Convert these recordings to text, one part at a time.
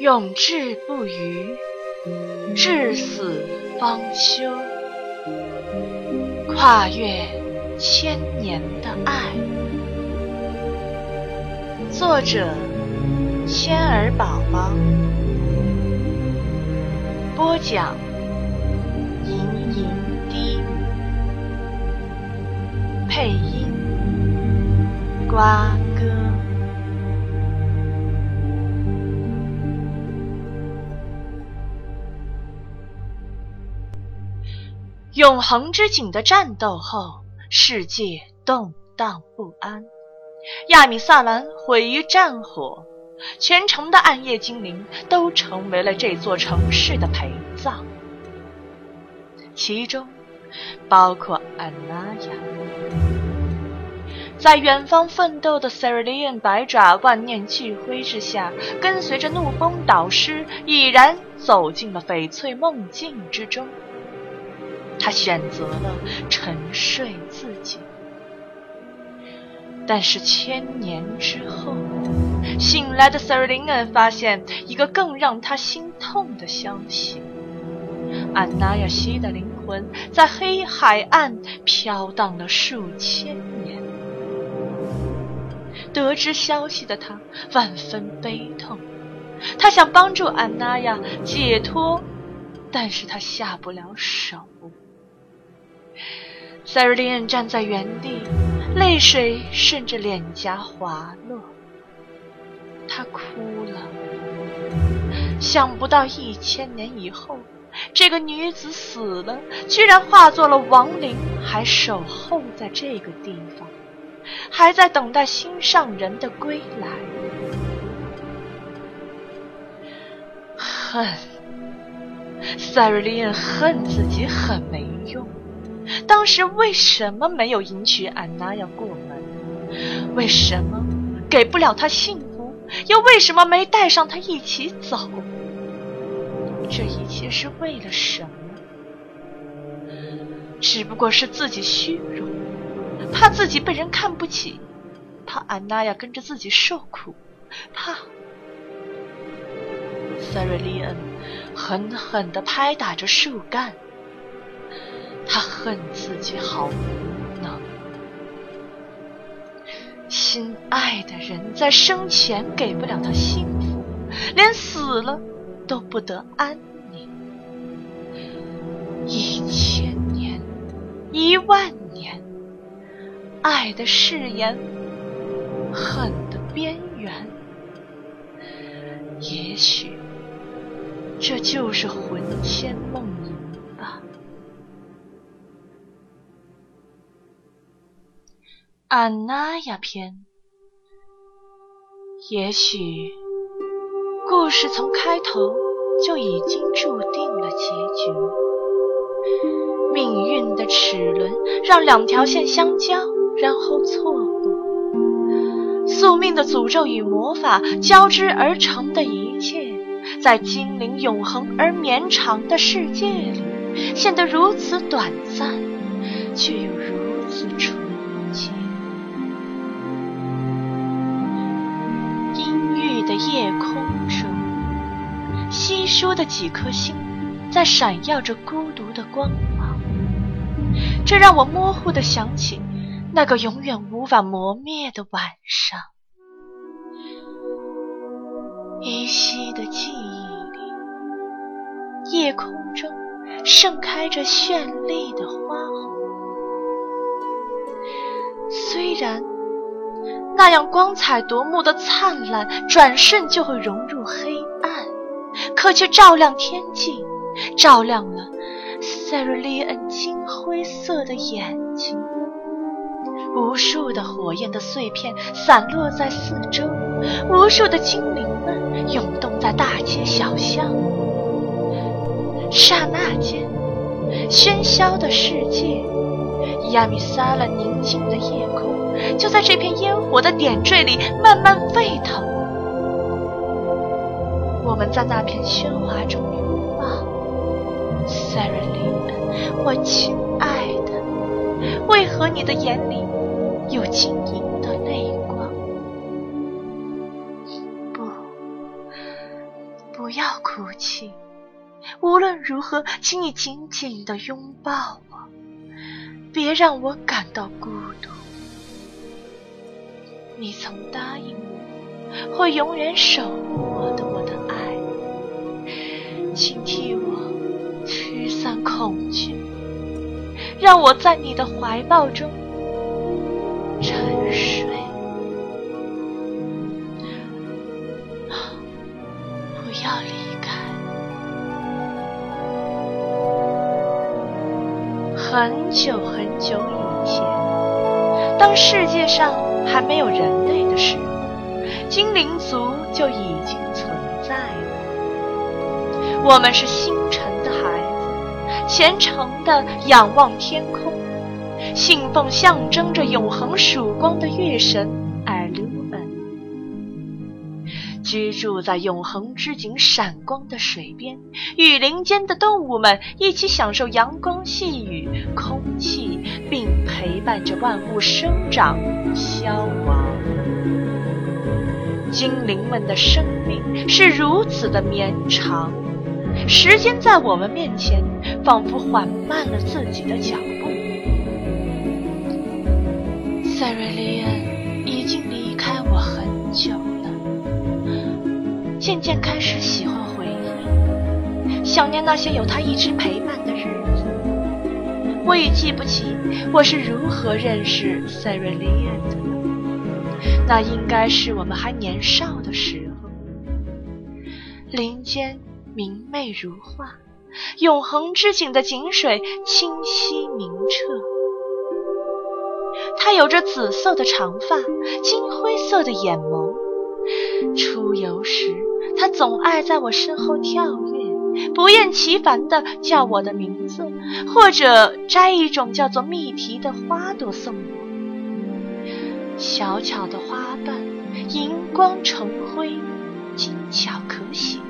永志不渝，至死方休。跨越千年的爱。作者：千儿宝宝。播讲：瓜哥。永恒之井的战斗后，世界动荡不安。亚米萨兰毁于战火，全城的暗夜精灵都成为了这座城市的陪葬，其中包括安娜亚。在远方奋斗的塞瑞利恩白爪万念俱灰之下，跟随着怒风导师，已然走进了翡翠梦境之中。他选择了沉睡自己，但是千年之后，醒来的塞瑞林恩发现一个更让他心痛的消息：安娜亚西的灵魂在黑海岸飘荡了数千年。得知消息的他万分悲痛，他想帮助安娜亚解脱，但是他下不了手。塞瑞利恩站在原地，泪水顺着脸颊滑落。他哭了。想不到一千年以后，这个女子死了，居然化作了亡灵，还守候在这个地方，还在等待心上人的归来。恨，塞瑞利恩恨自己很没用。当时为什么没有迎娶安娜要过门？为什么给不了她幸福？又为什么没带上她一起走？这一切是为了什么？只不过是自己虚荣，怕自己被人看不起，怕安娜亚跟着自己受苦，怕……塞瑞利恩狠狠地拍打着树干。他恨自己好无能，心爱的人在生前给不了他幸福，连死了都不得安宁。一千年，一万年，爱的誓言，恨的边缘，也许这就是魂牵梦萦吧。安娜亚篇，也许故事从开头就已经注定了结局。命运的齿轮让两条线相交，然后错过。宿命的诅咒与魔法交织而成的一切，在精灵永恒而绵长的世界里，显得如此短暂，却又如此纯洁。阴郁的。夜空中稀疏的几颗星，在闪耀着孤独的光芒。这让我模糊的想起那个永远无法磨灭的晚上。依稀的记忆里，夜空中盛开着绚丽的花红，虽然。那样光彩夺目的灿烂，转瞬就会融入黑暗，可却照亮天际，照亮了塞瑞利恩金灰色的眼睛。无数的火焰的碎片散落在四周，无数的精灵们涌动在大街小巷。刹那间，喧嚣的世界，亚米撒了宁静的夜空。就在这片烟火的点缀里，慢慢沸腾。我们在那片喧哗中拥抱，塞瑞琳，我亲爱的，为何你的眼里又晶莹的泪光。不，不要哭泣。无论如何，请你紧紧地拥抱我，别让我感到孤独。你曾答应我，会永远守护我的，我的爱。请替我驱散恐惧，让我在你的怀抱中沉睡。不要离开。很久很久以前，当世界上还没有人类的时候，精灵族就已经存在了。我们是星辰的孩子，虔诚地仰望天空，信奉象征着永恒曙光的月神艾卢恩，居住在永恒之井闪光的水边，与林间的动物们一起享受阳光、细雨、空气，并陪伴着万物生长消亡。精灵们的生命是如此的绵长，时间在我们面前仿佛缓慢了自己的脚步。塞瑞利安已经离开我很久了，渐渐开始喜欢回忆，想念那些有他一直陪伴的日子。我已记不起我是如何认识塞瑞利安的了。那应该是我们还年少的时候，林间明媚如画，永恒之井的井水清晰明澈。他有着紫色的长发，金灰色的眼眸。出游时，他总爱在我身后跳跃，不厌其烦地叫我的名字，或者摘一种叫做蜜提的花朵送我。小巧的花瓣，荧光成灰，精巧可喜，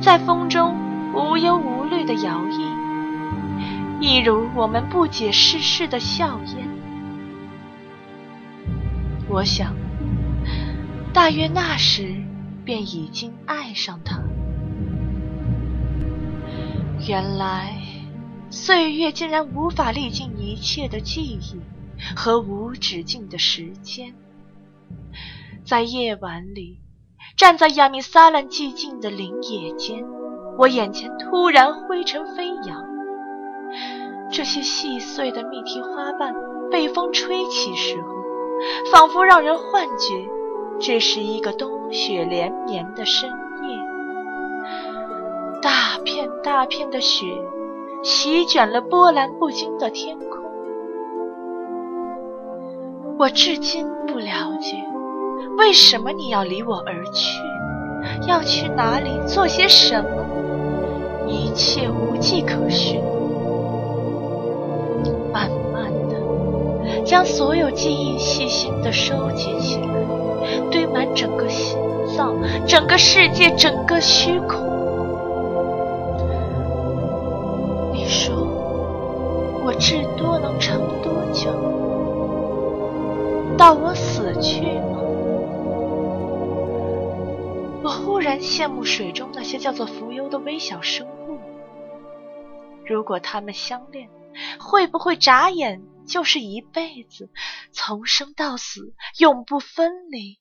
在风中无忧无虑地摇曳，一如我们不解世事的笑靥。我想，大约那时便已经爱上他。原来，岁月竟然无法历尽一切的记忆。和无止境的时间，在夜晚里，站在亚米撒兰寂静的林野间，我眼前突然灰尘飞扬。这些细碎的蜜提花瓣被风吹起时候，仿佛让人幻觉这是一个冬雪连绵的深夜。大片大片的雪席卷了波澜不惊的天空。我至今不了解，为什么你要离我而去？要去哪里？做些什么？一切无迹可寻。将所有记忆细心的收集起来，堆满整个心脏、整个世界、整个虚空。你说，我至多能撑多久？到我死去吗？我忽然羡慕水中那些叫做浮游的微小生物。如果他们相恋，会不会眨眼就是一辈子，从生到死，永不分离？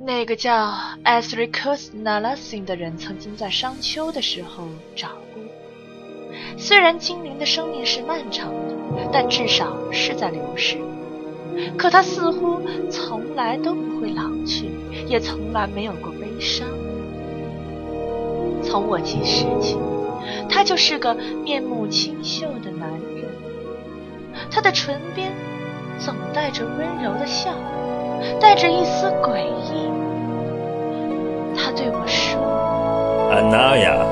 那个叫艾斯瑞克斯纳拉辛的人曾经在商丘的时候找过。虽然精灵的生命是漫长的，但至少是在流逝。可他似乎从来都不会老去，也从来没有过悲伤。从我记事起，他就是个面目清秀的男人。他的唇边总带着温柔的笑，带着一丝诡异。他对我说：“安娜呀，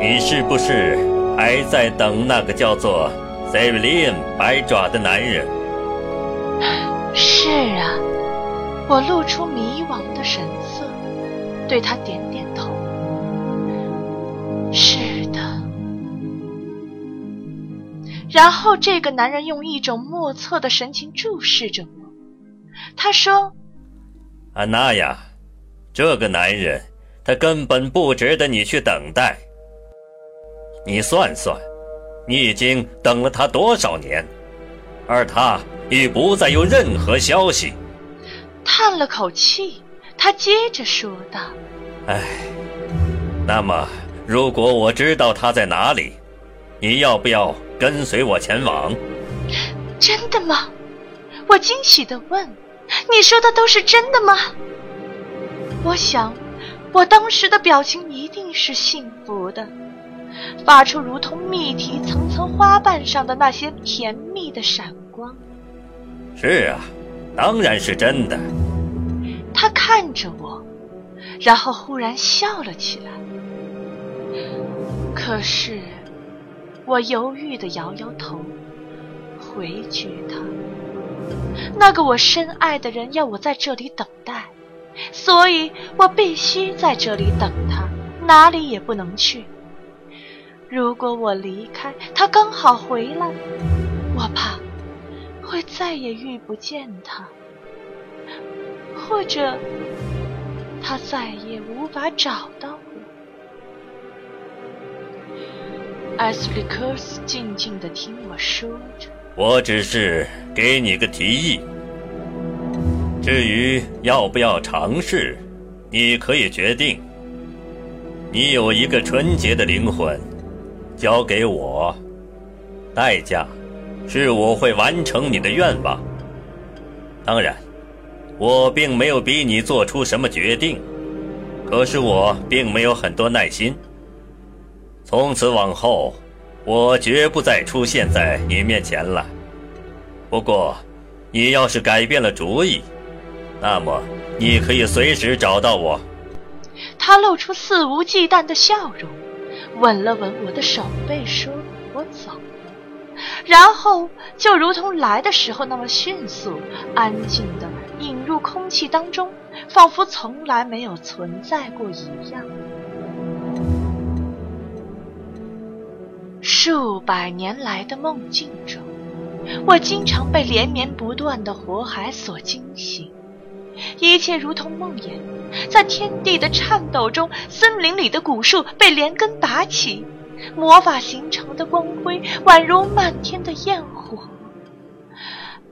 你是不是？”还在等那个叫做塞维利恩白爪的男人。是啊，我露出迷惘的神色，对他点点然后这个男人用一种莫测的神情注视着我。他说：“安娜呀，这个男人他根本不值得你去等待。你算算，你已经等了他多少年，而他已不再有任何消息。”叹了口气，他接着说道：“唉，那么如果我知道他在哪里，你要不要跟随我前往？”真的吗？我惊喜地问。你说的都是真的吗？我想，我当时的表情一定是幸福的，发出如同蜜提层层花瓣上的那些甜蜜的闪光。是啊，当然是真的。他看着我，然后忽然笑了起来。可是，我犹豫的摇摇头，回绝他。那个我深爱的人要我在这里等待，所以我必须在这里等他，哪里也不能去。如果我离开，他刚好回来，我怕会再也遇不见他，或者他再也无法找到我。艾斯利克斯静静地听我说着。我只是给你个提议，至于要不要尝试，你可以决定。你有一个纯洁的灵魂，交给我，代价是我会完成你的愿望。当然，我并没有逼你做出什么决定，可是我并没有很多耐心。从此往后。我绝不再出现在你面前了。不过，你要是改变了主意，那么你可以随时找到我。他露出肆无忌惮的笑容，吻了吻我的手背，说：“我走。”然后就如同来的时候那么迅速、安静的引入空气当中，仿佛从来没有存在过一样。数百年来的梦境中，我经常被连绵不断的火海所惊醒，一切如同梦魇。在天地的颤抖中，森林里的古树被连根拔起，魔法形成的光辉宛如漫天的焰火，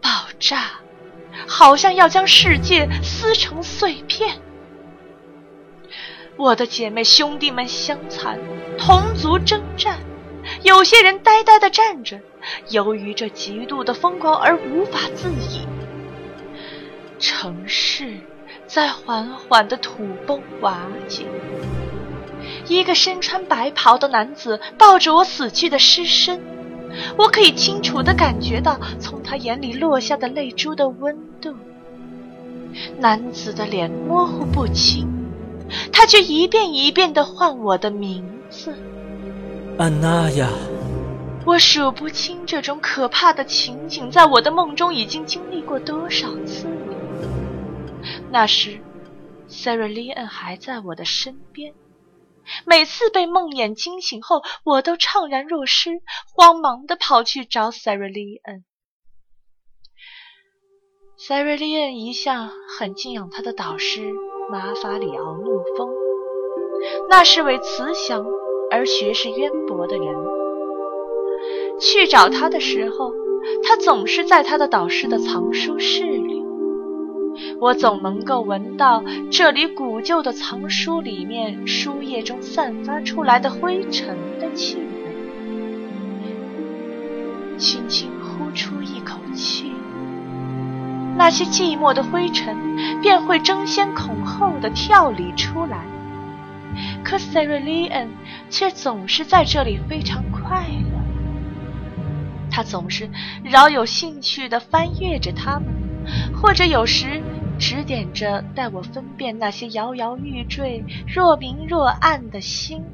爆炸，好像要将世界撕成碎片。我的姐妹兄弟们相残，同族征战。有些人呆呆地站着，由于这极度的疯狂而无法自已。城市在缓缓地土崩瓦解。一个身穿白袍的男子抱着我死去的尸身，我可以清楚地感觉到从他眼里落下的泪珠的温度。男子的脸模糊不清，他却一遍一遍地唤我的名字。安娜呀，我数不清这种可怕的情景在我的梦中已经经历过多少次了。那时塞瑞利恩还在我的身边。每次被梦魇惊醒后，我都怅然若失，慌忙地跑去找塞瑞利恩。塞瑞利恩。一向很敬仰他的导师马法里奥怒风，那是位慈祥。而学识渊博的人，去找他的时候，他总是在他的导师的藏书室里。我总能够闻到这里古旧的藏书里面书页中散发出来的灰尘的气味。轻轻呼出一口气，那些寂寞的灰尘便会争先恐后的跳离出来。可 Sarah Lee 却总是在这里非常快乐。他总是饶有兴趣地翻阅着它们，或者有时指点着带我分辨那些摇摇欲坠、若明若暗的星。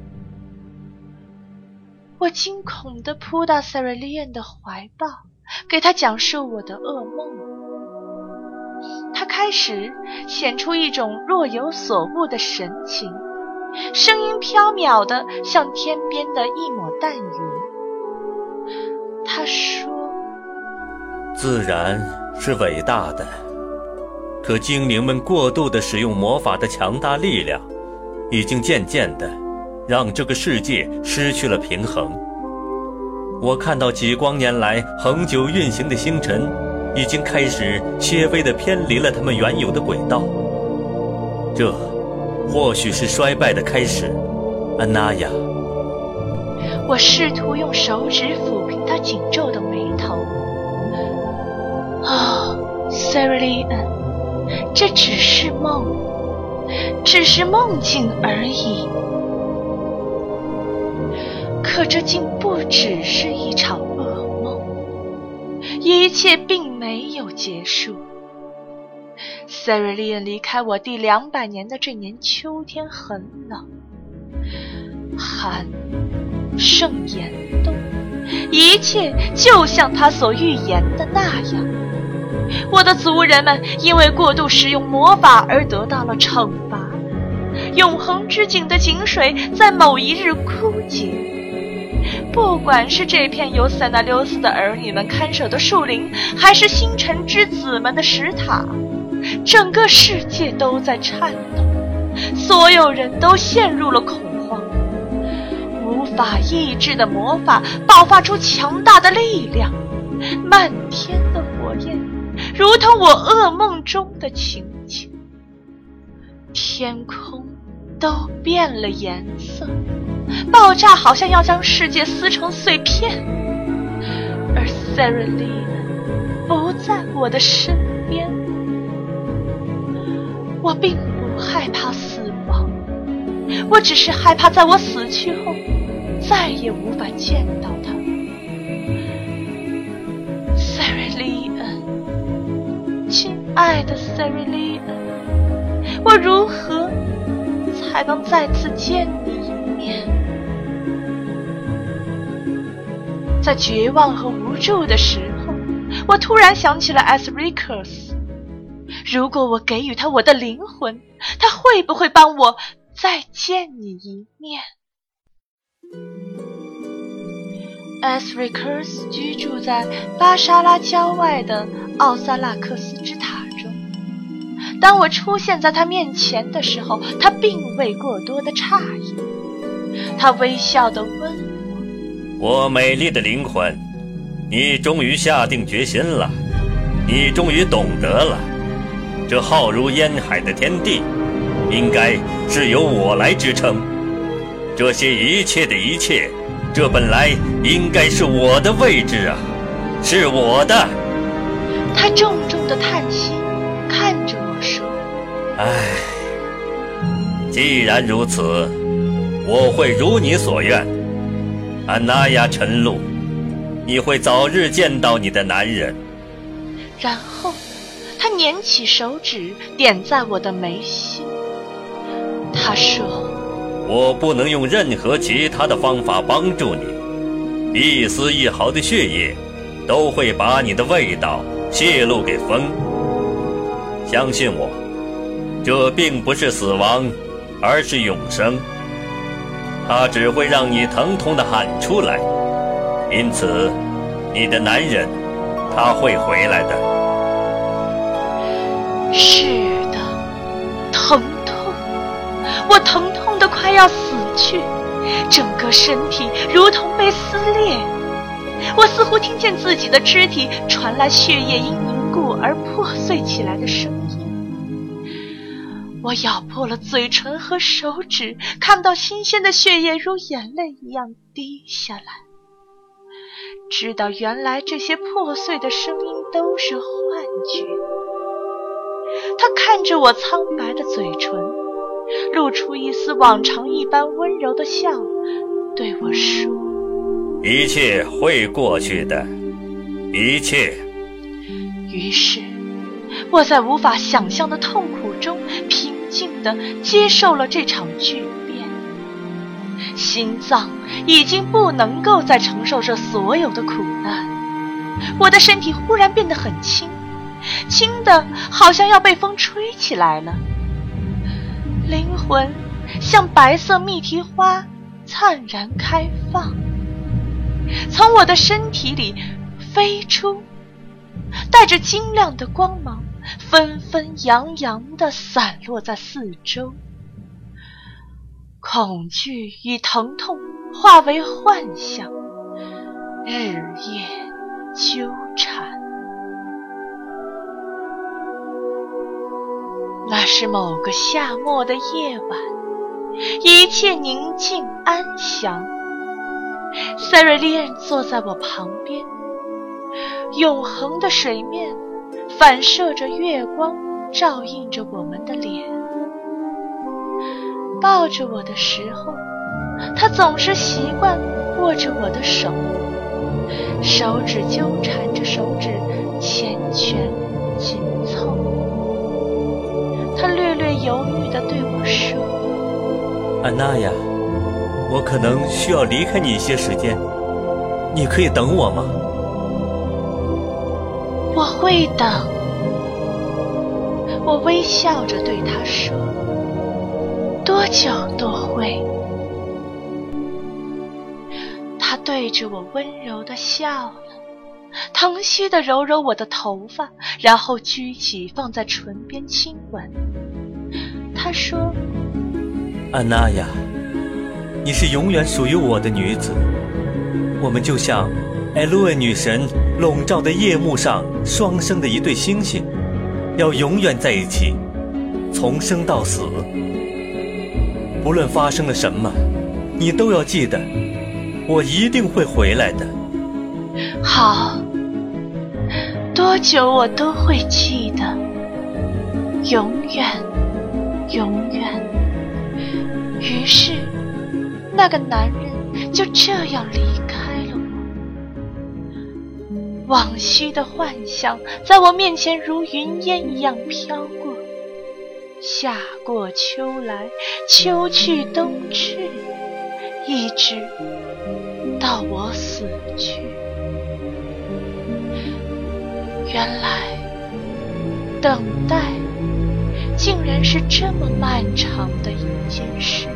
我惊恐地扑到 Sarah Lee 的怀抱，给他讲述我的噩梦。他开始显出一种若有所悟的神情。声音飘渺的，像天边的一抹淡云。他说：“自然是伟大的，可精灵们过度的使用魔法的强大力量，已经渐渐的让这个世界失去了平衡。我看到几光年来恒久运行的星辰，已经开始些微的偏离了他们原有的轨道。这，或许是衰败的开始，安娜亚。”我试图用手指抚平他紧皱的眉头。啊，Sarah Lee，这只是梦，只是梦境而已。可这竟不只是一场噩梦，一切并没有结束。Sarah Lee 离开我第两百年的这年秋天很冷，寒。盛严冬，一切就像他所预言的那样。我的族人们因为过度使用魔法而得到了惩罚。永恒之井的井水在某一日枯竭。不管是这片由塞纳留斯的儿女们看守的树林，还是星辰之子们的石塔，整个世界都在颤抖，所有人都陷入了恐慌。无。法抑制的魔法爆发出强大的力量，漫天的火焰，如同我噩梦中的情景。天空都变了颜色，爆炸好像要将世界撕成碎片。而 Sara Lee 不在我的身边，我并不害怕死亡，我只是害怕在我死去后。再也无法见到他，Sarah Lee 恩，亲爱的 Sarah Lee 恩，我如何才能再次见你一面？在绝望和无助的时候，我突然想起了 Asricus。如果我给予他我的灵魂，他会不会帮我再见你一面？艾斯瑞克斯居住在巴沙拉郊外的奥萨拉克斯之塔中。当我出现在他面前的时候，他并未过多的诧异。他微笑的问我：“我美丽的灵魂，你终于下定决心了？你终于懂得了，这浩如烟海的天地，应该是由我来支撑。这些一切的一切。”这本来应该是我的位置啊，是我的。他重重的叹息，看着我说：“唉，既然如此，我会如你所愿。安娜亚晨露，你会早日见到你的男人。”然后，他捻起手指点在我的眉心，他说。我不能用任何其他的方法帮助你，一丝一毫的血液都会把你的味道泄露给风。相信我，这并不是死亡，而是永生。它只会让你疼痛地喊出来，因此，你的男人他会回来的。是的，疼痛，我疼。痛的快要死去，整个身体如同被撕裂。我似乎听见自己的肢体传来血液因凝固而破碎起来的声音。我咬破了嘴唇和手指，看到新鲜的血液如眼泪一样滴下来，知道原来这些破碎的声音都是幻觉。他看着我苍白的嘴唇。露出一丝往常一般温柔的笑，对我说：“一切会过去的，一切。”于是，我在无法想象的痛苦中，平静地接受了这场巨变。心脏已经不能够再承受这所有的苦难，我的身体忽然变得很轻，轻的好像要被风吹起来了。灵魂像白色蜜提花，灿然开放。从我的身体里飞出，带着晶亮的光芒，纷纷扬扬地散落在四周。恐惧与疼痛化为幻象，日夜纠缠。那是某个夏末的夜晚，一切宁静安详。塞瑞利安坐在我旁边，永恒的水面反射着月光，照映着我们的脸。抱着我的时候，他总是习惯握着我的手，手指纠缠着手指，缱绻紧凑。他略略犹豫地对我说：“安娜呀，我可能需要离开你一些时间，你可以等我吗？”我会等。我微笑着对他说。多久都会。他对着我温柔的笑了，疼惜的揉揉我的头发，然后举起放在唇边亲吻。他说：“安娜呀，你是永远属于我的女子。我们就像艾露恩女神笼罩的夜幕上双生的一对星星，要永远在一起，从生到死。”不论发生了什么，你都要记得，我一定会回来的。好，多久我都会记得，永远，永远。于是，那个男人就这样离开了我。往昔的幻想在我面前如云烟一样飘过。夏过秋来，秋去冬去，一直到我死去。原来，等待竟然是这么漫长的一件事。